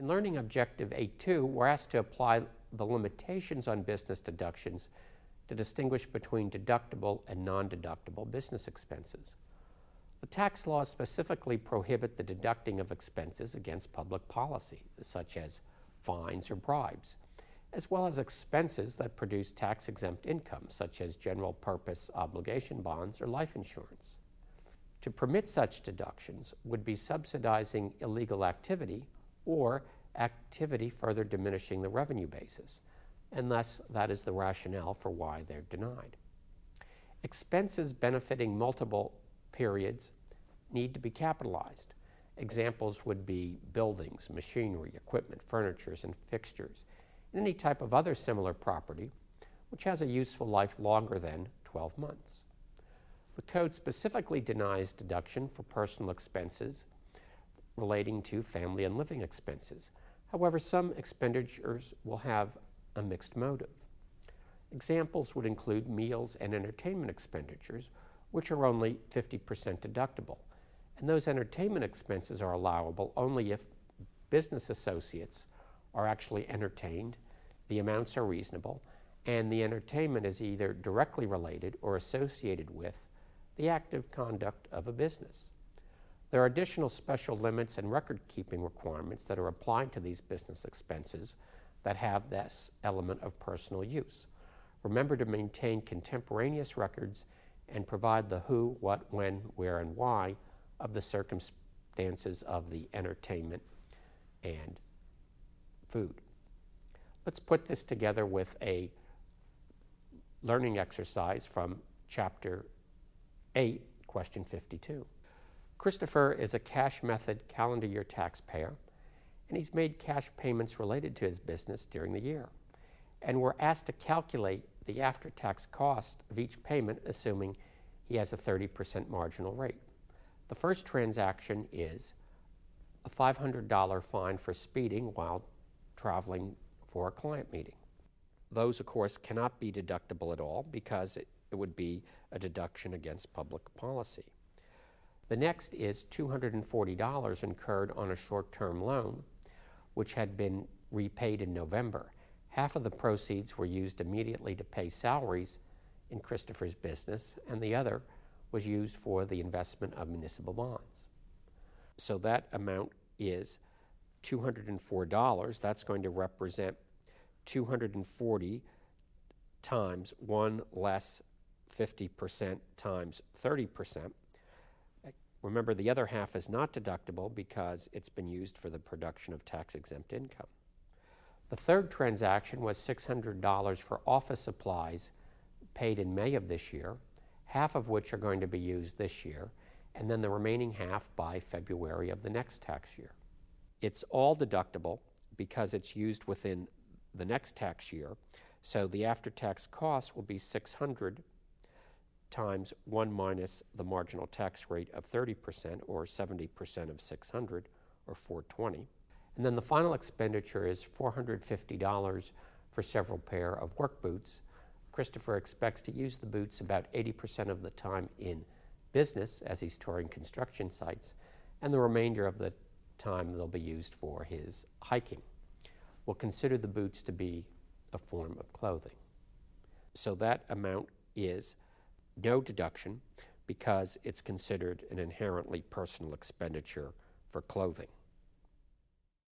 In Learning Objective 8-2, we're asked to apply the limitations on business deductions to distinguish between deductible and non-deductible business expenses. The tax laws specifically prohibit the deducting of expenses against public policy, such as fines or bribes, as well as expenses that produce tax exempt income, such as general purpose obligation bonds or life insurance. To permit such deductions would be subsidizing illegal activity or activity further diminishing the revenue basis, and thus that is the rationale for why they're denied. Expenses benefiting multiple periods need to be capitalized. Examples would be buildings, machinery, equipment, furnitures, and fixtures, and any type of other similar property which has a useful life longer than 12 months. The code specifically denies deduction for personal expenses relating to family and living expenses. However, some expenditures will have a mixed motive. Examples would include meals and entertainment expenditures, which are only 50% deductible. And those entertainment expenses are allowable only if business associates are actually entertained, the amounts are reasonable, and the entertainment is either directly related or associated with the active conduct of a business. There are additional special limits and record keeping requirements that are applied to these business expenses that have this element of personal use. Remember to maintain contemporaneous records and provide the who, what, when, where, and why of the circumstances of the entertainment and food. Let's put this together with a learning exercise from chapter 8, question 52. Christopher is a cash method calendar year taxpayer, and he's made cash payments related to his business during the year. And we're asked to calculate the after tax cost of each payment, assuming he has a 30% marginal rate. The first transaction is a $500 fine for speeding while traveling for a client meeting. Those, of course, cannot be deductible at all because it, it would be a deduction against public policy. The next is $240 incurred on a short term loan, which had been repaid in November. Half of the proceeds were used immediately to pay salaries in Christopher's business, and the other was used for the investment of municipal bonds. So that amount is $204. That's going to represent 240 times 1 less 50% times 30%. Remember, the other half is not deductible because it's been used for the production of tax exempt income. The third transaction was $600 for office supplies paid in May of this year, half of which are going to be used this year, and then the remaining half by February of the next tax year. It's all deductible because it's used within the next tax year, so the after tax cost will be 600 times 1 minus the marginal tax rate of 30% or 70% of 600 or 420. And then the final expenditure is $450 for several pair of work boots. Christopher expects to use the boots about 80% of the time in business as he's touring construction sites, and the remainder of the time they'll be used for his hiking. We'll consider the boots to be a form of clothing. So that amount is no deduction because it's considered an inherently personal expenditure for clothing.